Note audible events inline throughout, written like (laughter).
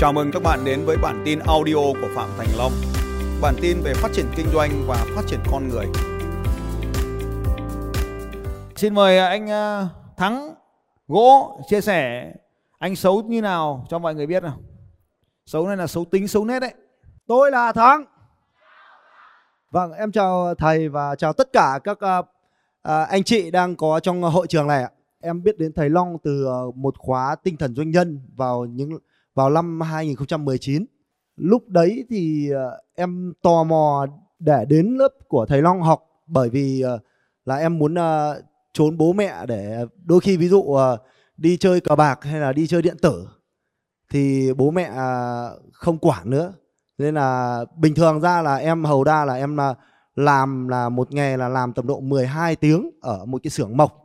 Chào mừng các bạn đến với bản tin audio của Phạm Thành Long. Bản tin về phát triển kinh doanh và phát triển con người. Xin mời anh à, Thắng Gỗ chia sẻ anh xấu như nào cho mọi người biết nào. Xấu này là xấu tính, xấu nét đấy. Tôi là Thắng. Vâng, em chào thầy và chào tất cả các uh, uh, anh chị đang có trong hội trường này ạ. Em biết đến thầy Long từ một khóa tinh thần doanh nhân vào những vào năm 2019. Lúc đấy thì ờ, em tò mò để đến lớp của thầy Long học bởi vì ờ, là em muốn ờ, trốn bố mẹ để đôi khi ví dụ đi chơi cờ bạc hay là đi chơi điện tử thì bố mẹ à, không quản nữa nên là bình thường ra là em, hầu đa là em là làm là một ngày là làm tầm độ 12 tiếng ở một cái xưởng mộc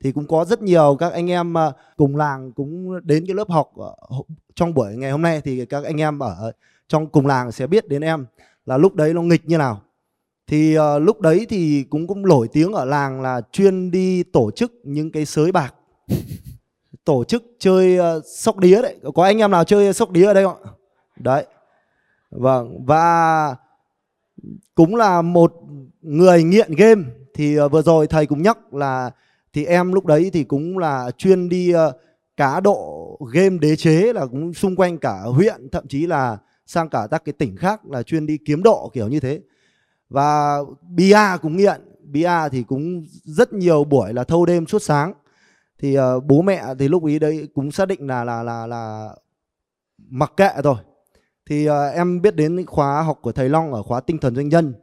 thì cũng có rất nhiều các anh em ờ, cùng làng cũng đến cái lớp học ờ, trong buổi ngày hôm nay thì các anh em ở trong cùng làng sẽ biết đến em là lúc đấy nó nghịch như nào. Thì uh, lúc đấy thì cũng cũng nổi tiếng ở làng là chuyên đi tổ chức những cái sới bạc. (laughs) Tổ chức chơi uh, sóc đĩa đấy. Có anh em nào chơi sóc đĩa ở đây không đấy. Vâng và cũng là một người nghiện game. Thì uh, vừa rồi thầy cũng nhắc là thì em lúc đấy thì cũng là chuyên đi uh, cá độ game đế chế là cũng xung quanh cả huyện thậm chí là sang cả các cái tỉnh khác là chuyên đi kiếm độ kiểu như thế. Và bia cũng nghiện. Bia thì cũng rất nhiều buổi là thâu đêm suốt sáng. Thì uh, bố mẹ thì lúc ý đấy cũng xác định là là là là mặc kệ rồi. Thì uh, em biết đến khóa học của thầy Long ở khóa tinh thần doanh nhân.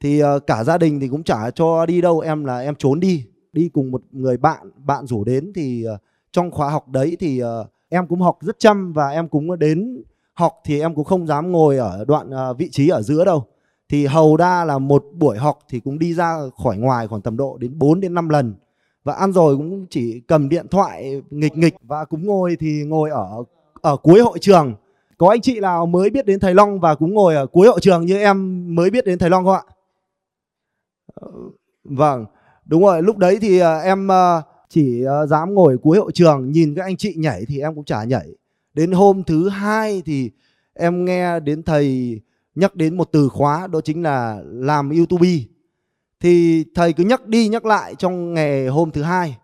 Thì uh, cả gia đình thì cũng chả cho đi đâu. Em là em trốn đi đi cùng một người bạn bạn rủ đến thì uh, trong khóa học đấy thì uh, em cũng học rất chăm và em cũng đến học thì em cũng không dám ngồi ở đoạn uh, vị trí ở giữa đâu. Thì hầu đa là một buổi học thì cũng đi ra khỏi ngoài khoảng tầm độ đến 4 đến 5 lần. Và ăn rồi cũng chỉ cầm điện thoại nghịch nghịch và cũng ngồi thì ngồi ở ở cuối hội trường. Có anh chị nào mới biết đến thầy Long và cũng ngồi ở cuối hội trường như em mới biết đến thầy Long không ạ? Vâng đúng rồi, lúc đấy thì à, em à, chỉ à, dám ngồi cuối hội trường, nhìn các anh chị nhảy thì em cũng chả nhảy. Đến hôm thứ hai thì em nghe đến thầy nhắc đến một từ khóa, đó chính là làm youtube. Thì thầy cứ nhắc đi nhắc lại trong ngày hôm thứ hai.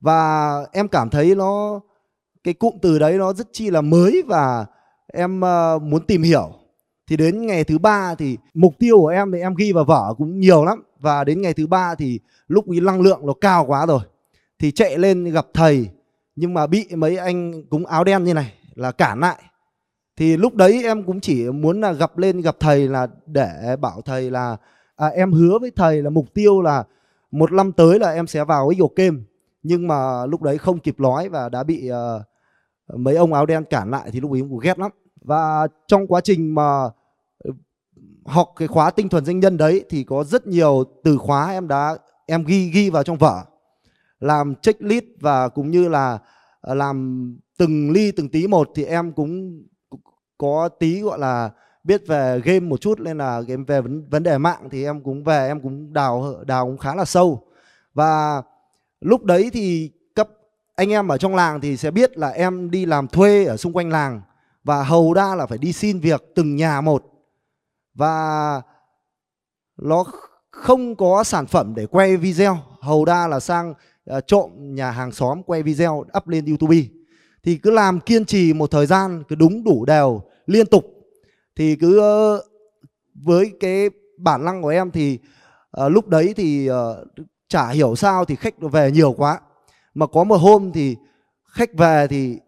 Và em cảm thấy nó, cái cụm từ đấy nó rất chi là mới và em muốn tìm hiểu. Thì đến ngày thứ ba thì mục tiêu của em thì em ghi vào vở cũng nhiều lắm và đến ngày thứ ba thì lúc ý năng lượng nó cao quá rồi. Thì chạy lên gặp thầy nhưng mà bị mấy anh cúng áo đen như này là cản lại. Thì lúc đấy em cũng chỉ muốn là gặp lên gặp thầy là để bảo thầy là à, em hứa với thầy là mục tiêu là một năm tới là em sẽ vào Eagle Game nhưng mà lúc đấy không kịp nói và đã bị uh, mấy ông áo đen cản lại thì lúc ấy cũng ghét lắm. Và trong quá trình mà học cái khóa tinh thuần doanh nhân đấy thì có rất nhiều từ khóa em đã em ghi ghi vào trong vở. Làm checklist và cũng như là à, làm từng ly từng tí một thì em cũng có tí gọi là biết về game một chút nên là game về vấn, vấn đề mạng thì em cũng về em cũng đào đào cũng khá là sâu. Và lúc đấy thì cấp anh em ở trong làng thì sẽ biết là em đi làm thuê ở xung quanh làng và hầu đa là phải đi xin việc từng nhà một và nó không có sản phẩm để quay video. Hầu đa là sang uh, trộm nhà hàng xóm quay video up lên youtube. Thì cứ làm kiên trì một thời gian cứ đúng đủ đều liên tục. Thì cứ uh, với cái bản năng của em thì uh, lúc đấy thì uh, chả hiểu sao thì khách về nhiều quá. Mà có một hôm thì khách về thì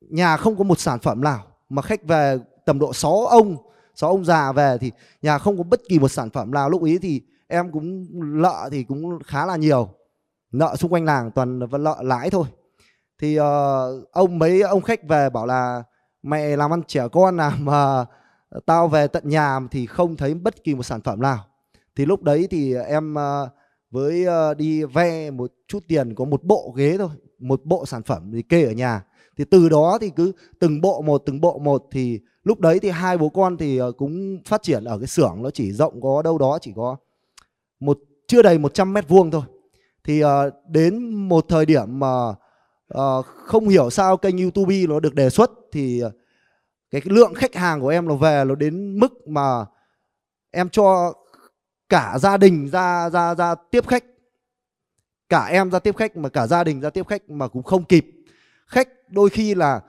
nhà không có một sản phẩm nào. Mà khách về tầm độ 6 ông sau ông già về thì nhà không có bất kỳ một sản phẩm nào. Lúc ấy thì em cũng nợ thì cũng khá là nhiều. Nợ xung quanh làng toàn là nợ lãi thôi. Thì uh, ông mấy ông khách về bảo là mẹ làm ăn trẻ con nào mà tao về tận nhà thì không thấy bất kỳ một sản phẩm nào. Thì lúc đấy thì em uh, với uh, đi ve một chút tiền có một bộ ghế thôi một bộ sản phẩm thì kê ở nhà. Thì từ đó thì cứ từng bộ một từng bộ một thì lúc đấy thì hai bố con thì ờ, cũng phát triển ở cái xưởng, nó chỉ rộng có đâu đó chỉ có một, chưa đầy 100 mét vuông thôi. Thì ờ, đến một thời điểm mà ờ, không hiểu sao kênh YouTube nó được đề xuất thì cái lượng khách hàng của em nó về nó đến mức mà em cho cả gia đình ra ra ra tiếp khách. Cả em ra tiếp khách mà cả gia đình ra tiếp khách mà cũng không kịp. Khách đôi khi là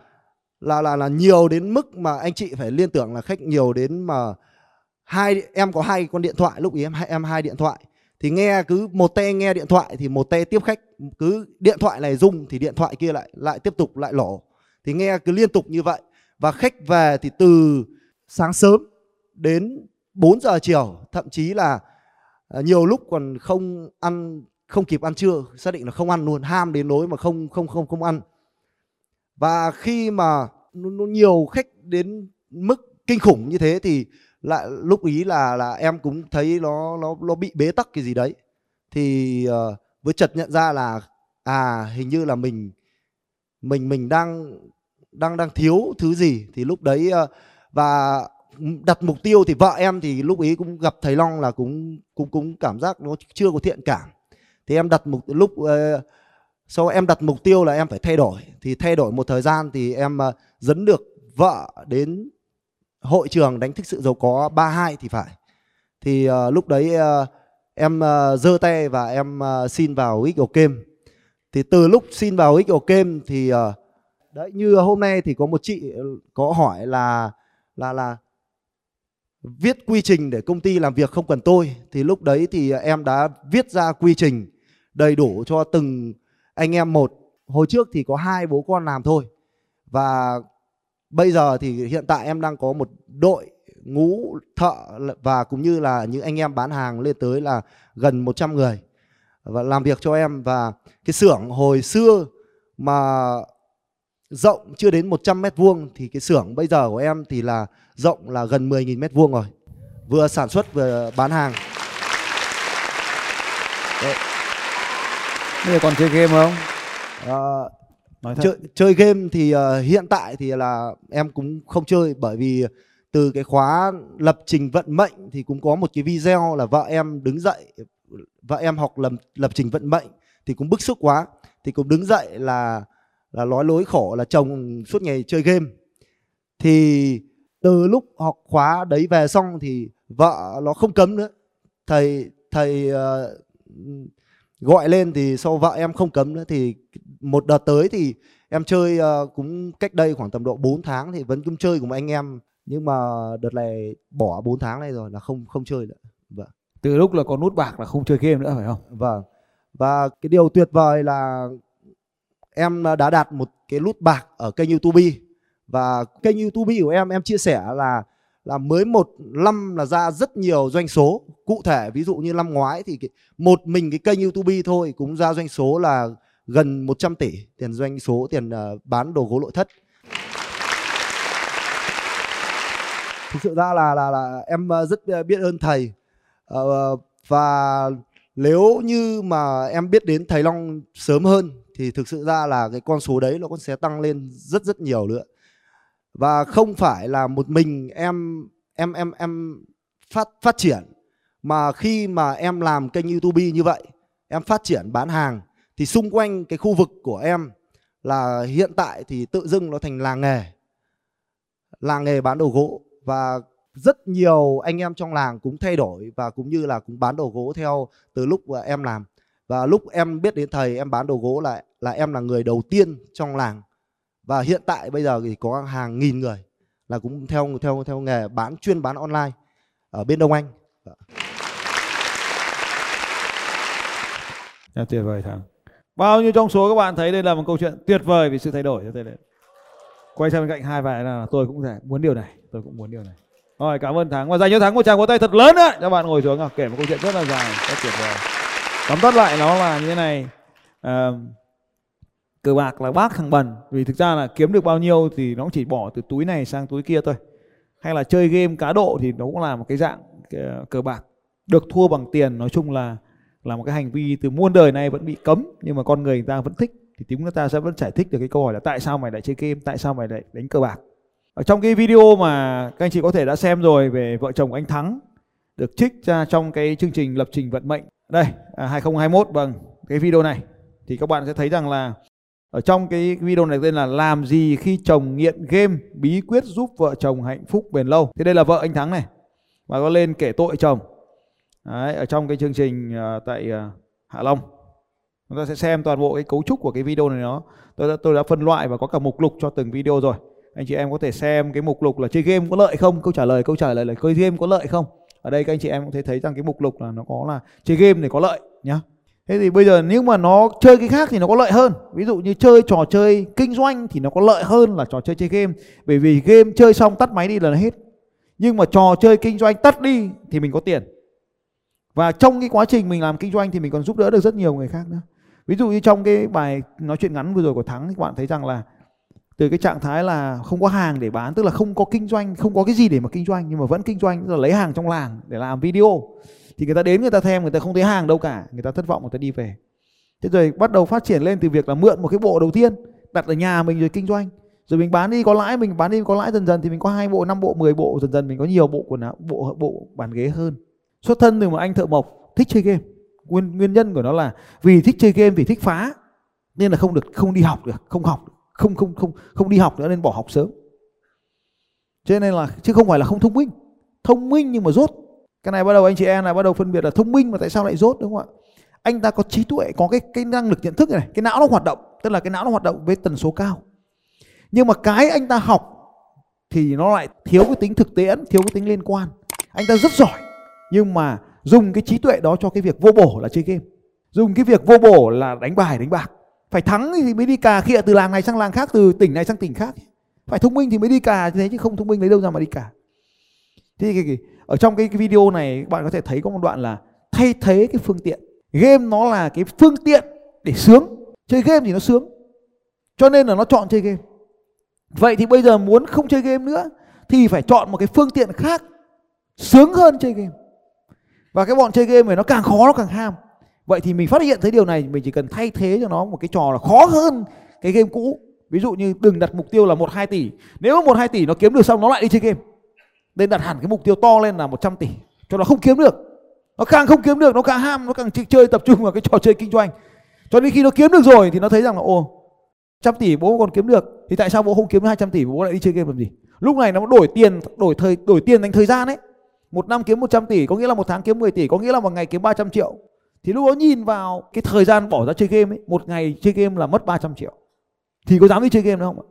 là là là nhiều đến mức mà anh chị phải liên tưởng là khách nhiều đến mà hai, em có hai con điện thoại, lúc ý em hai em hai điện thoại. Thì nghe cứ một tay nghe điện thoại thì một tay tiếp khách, cứ điện thoại này rung thì điện thoại kia lại lại tiếp tục lại lổ. Thì nghe cứ liên tục như vậy. Và khách về thì từ sáng sớm đến 4 giờ chiều, thậm chí là à, nhiều lúc còn không ăn, không kịp ăn trưa, xác định là không ăn luôn, ham đến nỗi mà không không không không ăn. Và khi mà nó nhiều khách đến mức kinh khủng như thế thì lại lúc ý là là em cũng thấy nó nó nó bị bế tắc cái gì đấy. Thì uh, với chợt nhận ra là à hình như là mình mình mình đang đang đang thiếu thứ gì thì lúc đấy uh, và đặt mục tiêu thì vợ em thì lúc ý cũng gặp thầy Long là cũng cũng cũng cảm giác nó chưa có thiện cảm. Thì em đặt mục lúc uh, sau em đặt mục tiêu là em phải thay đổi. Thì thay đổi một thời gian thì em uh, dẫn được vợ đến hội trường đánh thức sự giàu có 32 thì phải. Thì uh, lúc đấy uh, em ờ, giơ uh, tay và em uh, xin vào XO Game. Thì từ lúc xin vào XO Game thì uh, đấy như hôm nay thì có một chị có hỏi là là là viết quy trình để công ty làm việc không cần tôi. Thì lúc đấy thì em đã viết ra quy trình đầy đủ cho từng anh em một. Hồi trước thì có hai bố con làm thôi và bây giờ thì hiện tại em đang có một đội ngũ thợ và cũng như là những anh em bán hàng lên tới là gần 100 người. Và làm việc cho em và cái xưởng hồi xưa mà rộng chưa đến 100 mét vuông thì cái xưởng bây giờ của em thì là rộng là gần 10.000 mét vuông rồi. Vừa sản xuất vừa bán hàng. Đấy. bây giờ còn chơi game không? À, Nói thật. chơi chơi game thì uh, hiện tại thì là em cũng không chơi bởi vì từ cái khóa lập trình vận mệnh thì cũng có một cái video là vợ em đứng dậy vợ em học lập lập trình vận mệnh thì cũng bức xúc quá. Thì cũng đứng dậy là là nói lối khổ là chồng suốt ngày chơi game. Thì từ lúc học khóa đấy về xong thì vợ nó không cấm nữa. Thầy thầy uh, gọi lên thì sau vợ em không cấm nữa thì một đợt tới thì em chơi uh, cũng cách đây khoảng tầm độ 4 tháng thì vẫn cũng chơi cùng anh em. Nhưng mà đợt này bỏ 4 tháng này rồi là không không chơi nữa. Vâng. Từ lúc là có nút bạc là không chơi game nữa phải không? Vâng. Và cái điều tuyệt vời là em đã đạt một cái nút bạc ở kênh youtube. Và kênh youtube của em em chia sẻ là là mới một năm là ra rất nhiều doanh số. Cụ thể ví dụ như năm ngoái thì cái, một mình cái kênh youtube thôi cũng ra doanh số là gần 100 tỷ tiền doanh số tiền uh, bán đồ gỗ nội thất. Thực sự ra là là là em ờ, rất ờ, biết ơn thầy. Uh, và nếu như mà em biết đến thầy Long sớm hơn thì thực sự ra là cái con số đấy nó cũng sẽ tăng lên rất rất nhiều nữa. Và không phải là một mình em em em em phát phát triển mà khi mà em làm kênh YouTube như vậy em phát triển bán hàng thì xung quanh cái khu vực của em là hiện tại thì tự dưng nó thành làng nghề làng nghề bán đồ gỗ và rất nhiều anh em trong làng cũng thay đổi và cũng như là cũng bán đồ gỗ theo từ lúc em làm và lúc em biết đến thầy em bán đồ gỗ lại là em là người đầu tiên trong làng và hiện tại bây giờ thì có hàng nghìn người là cũng theo theo theo nghề bán chuyên bán online ở bên Đông Anh. À, tuyệt vời thằng. Bao nhiêu trong số các bạn thấy đây là một câu chuyện tuyệt vời về sự thay đổi cho thế đấy. Quay sang bên cạnh hai bạn là tôi cũng thể muốn điều này, tôi cũng muốn điều này. Rồi cảm ơn Thắng và dành cho Thắng một tràng vỗ tay thật lớn đấy. Các bạn ngồi xuống à, kể một câu chuyện rất là dài, rất tuyệt vời. Tóm tắt lại nó là như thế này. À, cờ bạc là bác thằng bần vì thực ra là kiếm được bao nhiêu thì nó chỉ bỏ từ túi này sang túi kia thôi hay là chơi game cá độ thì nó cũng là một cái dạng ờ, cờ bạc được thua bằng tiền nói chung là là một cái hành vi từ muôn đời này vẫn bị cấm nhưng mà con người, người ta vẫn thích thì chúng ta sẽ vẫn giải thích được cái câu hỏi là tại sao mày lại chơi game tại sao mày lại đánh cờ bạc. Ở trong cái video mà các anh chị có thể đã xem rồi về vợ chồng anh Thắng được trích ra trong cái chương trình lập trình vận mệnh. Đây à, 2021 vâng cái video này. Thì các bạn sẽ thấy rằng là ở trong cái video này tên là làm gì khi chồng nghiện game bí quyết giúp vợ chồng hạnh phúc bền lâu. Thì đây là vợ anh thắng này. Và có lên kể tội chồng. Đấy, ở trong cái chương trình uh, tại uh, hạ long. Chúng ta sẽ xem toàn bộ cái cấu trúc của cái video này nó. Tôi đã, tôi đã phân loại và có cả mục lục cho từng video rồi. Anh chị em có thể xem cái mục lục là chơi game có lợi không? Câu trả lời câu trả lời là chơi game có lợi không? Ở đây các anh chị em cũng thể thấy rằng cái mục lục là nó có là chơi game này có lợi nhá. Thế thì bây giờ nếu mà nó chơi cái khác thì nó có lợi hơn. Ví dụ như chơi trò chơi kinh doanh thì nó có lợi hơn là trò chơi chơi game. Bởi vì game chơi xong tắt máy đi là nó hết. Nhưng mà trò chơi kinh doanh tắt đi thì mình có tiền và trong cái quá trình mình làm kinh doanh thì mình còn giúp đỡ được rất nhiều người khác nữa. Ví dụ như trong cái bài nói chuyện ngắn vừa rồi của thắng, các bạn thấy rằng là từ cái trạng thái là không có hàng để bán, tức là không có kinh doanh, không có cái gì để mà kinh doanh, nhưng mà vẫn kinh doanh, tức là lấy hàng trong làng để làm video, thì người ta đến người ta xem, người ta không thấy hàng đâu cả, người ta thất vọng, người ta đi về. Thế rồi bắt đầu phát triển lên từ việc là mượn một cái bộ đầu tiên, đặt ở nhà mình rồi kinh doanh. Rồi mình bán đi có lãi, mình bán đi có lãi dần dần thì mình có hai bộ, năm bộ 10 bộ, dần dần mình có nhiều bộ quần áo, bộ bộ bàn ghế hơn xuất thân từ một anh thợ mộc, thích chơi game. Nguyên nguyên nhân của nó là vì thích chơi game, vì thích phá, nên là không được, không đi học được, không học không không không không đi học nữa nên bỏ học sớm. Cho nên là, chứ không phải là không thông minh. Thông minh nhưng mà rốt. Cái này bắt đầu anh chị em là bắt đầu phân biệt là thông minh mà tại sao lại rốt, đúng không ạ? Anh ta có trí tuệ, có cái cái năng lực nhận thức này cái não nó hoạt động, tức là cái não nó hoạt động với tần số cao. Nhưng mà cái anh ta học thì nó lại thiếu cái tính thực tiễn thiếu cái tính liên quan. Anh ta rất giỏi nhưng mà dùng cái trí tuệ đó cho cái việc vô bổ là chơi game. Dùng cái việc vô bổ là đánh bài đánh bạc. Phải thắng thì mới đi cà khịa từ làng này sang làng khác từ tỉnh này sang tỉnh khác. Phải thông minh thì mới đi cà thế chứ không thông minh lấy đâu ra mà đi cà. Thì cái, ở trong cái, cái video này bạn có thể thấy có một đoạn là thay thế cái phương tiện. Game nó là cái phương tiện để sướng. Chơi game thì nó sướng. Cho nên là nó chọn chơi game. Vậy thì bây giờ muốn không chơi game nữa thì phải chọn một cái phương tiện khác sướng hơn chơi game và cái bọn chơi game này nó càng khó nó càng ham. Vậy thì mình phát hiện thấy điều này, mình chỉ cần thay thế cho nó một cái trò là khó hơn cái game cũ. Ví dụ như đừng đặt mục tiêu là một hai tỷ. Nếu một hai tỷ nó kiếm được xong nó lại đi chơi game, nên đặt hẳn cái mục tiêu to lên là 100 tỷ, cho nó không kiếm được. Nó càng không kiếm được, nó càng ham, nó càng chơi tập trung vào cái trò chơi kinh doanh. Cho đến khi nó kiếm được rồi thì nó thấy rằng là ô trăm tỷ bố còn kiếm được, thì tại sao bố không kiếm được 200 tỷ, bố lại đi chơi game làm gì? Lúc này nó đổi tiền, đổi thời, đổi tiền thành thời gian ấy một năm kiếm 100 tỷ, có nghĩa là một tháng kiếm 10 tỷ, có nghĩa là một ngày kiếm 300 triệu. Thì lúc đó nhìn vào cái thời gian bỏ ra chơi game ấy, một ngày chơi game là mất 300 triệu. Thì có dám đi chơi game nữa không ạ?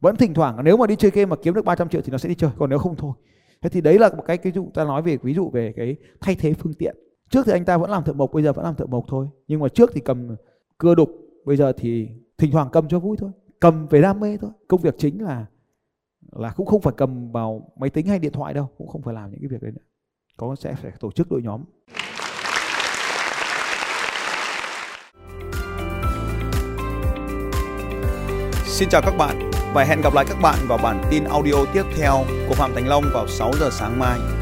Vẫn thỉnh thoảng, nếu mà đi chơi game mà kiếm được 300 triệu thì nó sẽ đi chơi, còn nếu không thôi. Thế thì đấy là một cái cái dụ ta nói về, ví dụ về cái thay thế phương tiện. Trước thì anh ta vẫn làm thợ mộc, bây giờ vẫn làm thợ mộc thôi. Nhưng mà trước thì cầm cưa đục, bây giờ thì thỉnh thoảng cầm cho vui thôi. Cầm về đam mê thôi. Công việc chính là là cũng không phải cầm vào máy tính hay điện thoại đâu, cũng không phải làm những cái việc đấy nữa có sẽ phải tổ chức đội nhóm Xin chào các bạn và hẹn gặp lại các bạn vào bản tin audio tiếp theo của Phạm Thành Long vào 6 giờ sáng mai.